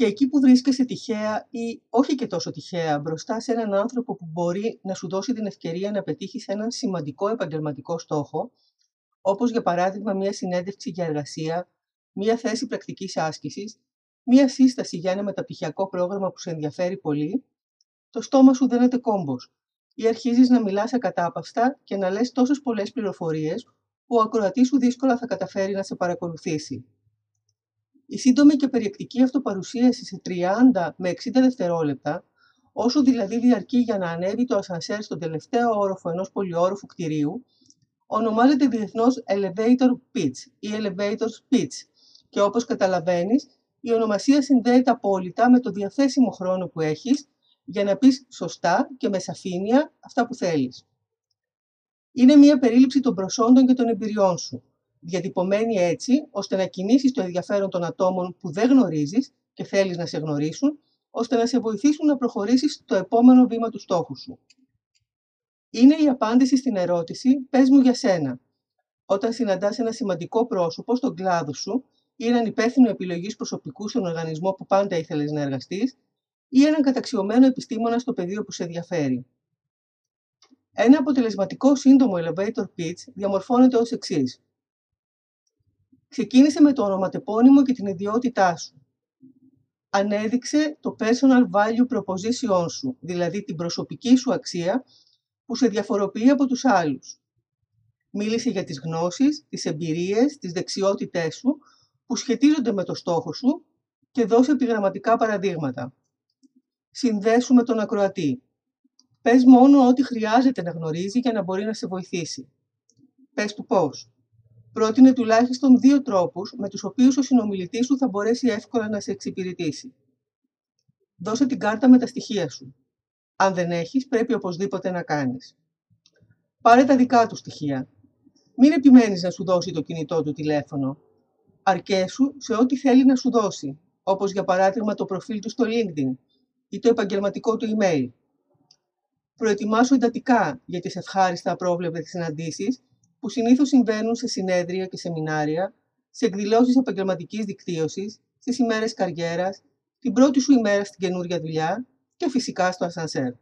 Και εκεί που βρίσκεσαι τυχαία ή όχι και τόσο τυχαία μπροστά σε έναν άνθρωπο που μπορεί να σου δώσει την ευκαιρία να πετύχεις έναν σημαντικό επαγγελματικό στόχο, όπως για παράδειγμα μια συνέντευξη για εργασία, μια θέση πρακτικής άσκησης, μια σύσταση για ένα μεταπτυχιακό πρόγραμμα που σε ενδιαφέρει πολύ, το στόμα σου δένεται κόμπος ή αρχίζεις να μιλάς ακατάπαυστα και να λες τόσες πολλές πληροφορίες που ο ακροατής σου δύσκολα θα καταφέρει να σε παρακολουθήσει. Η σύντομη και περιεκτική αυτοπαρουσίαση σε 30 με 60 δευτερόλεπτα, όσο δηλαδή διαρκεί για να ανέβει το ασανσέρ στον τελευταίο όροφο ενός πολυόροφου κτηρίου, ονομάζεται διεθνώς elevator pitch ή elevator speech και όπως καταλαβαίνεις, η ονομασία συνδέεται απόλυτα με το διαθέσιμο χρόνο που έχεις για να πεις σωστά και με σαφήνεια αυτά που θέλεις. Είναι μια περίληψη των προσόντων και των εμπειριών σου, διατυπωμένη έτσι ώστε να κινήσεις το ενδιαφέρον των ατόμων που δεν γνωρίζεις και θέλεις να σε γνωρίσουν, ώστε να σε βοηθήσουν να προχωρήσεις το επόμενο βήμα του στόχου σου. Είναι η απάντηση στην ερώτηση «Πες μου για σένα». Όταν συναντάς ένα σημαντικό πρόσωπο στον κλάδο σου ή έναν υπεύθυνο επιλογής προσωπικού στον οργανισμό που πάντα ήθελες να εργαστείς ή έναν καταξιωμένο επιστήμονα στο πεδίο που σε ενδιαφέρει. Ένα αποτελεσματικό σύντομο elevator pitch διαμορφώνεται ως εξής. Ξεκίνησε με το ονοματεπώνυμο και την ιδιότητά σου. Ανέδειξε το personal value proposition σου, δηλαδή την προσωπική σου αξία που σε διαφοροποιεί από τους άλλους. Μίλησε για τις γνώσεις, τις εμπειρίες, τις δεξιότητές σου που σχετίζονται με το στόχο σου και δώσε επιγραμματικά παραδείγματα. Συνδέσου με τον ακροατή. Πες μόνο ό,τι χρειάζεται να γνωρίζει για να μπορεί να σε βοηθήσει. Πες του πώς. Πρότεινε τουλάχιστον δύο τρόπους με τους οποίους ο συνομιλητής σου θα μπορέσει εύκολα να σε εξυπηρετήσει. Δώσε την κάρτα με τα στοιχεία σου. Αν δεν έχεις, πρέπει οπωσδήποτε να κάνεις. Πάρε τα δικά του στοιχεία. Μην επιμένεις να σου δώσει το κινητό του τηλέφωνο. Αρκέσου σε ό,τι θέλει να σου δώσει, όπως για παράδειγμα το προφίλ του στο LinkedIn ή το επαγγελματικό του email. Προετοιμάσου εντατικά για τις ευχάριστα απρόβλεπτες συναντήσεις που συνήθως συμβαίνουν σε συνέδρια και σεμινάρια, σε εκδηλώσεις επαγγελματικής δικτύωσης, στις ημέρες καριέρας, την πρώτη σου ημέρα στην καινούρια δουλειά και φυσικά στο ασανσέρ.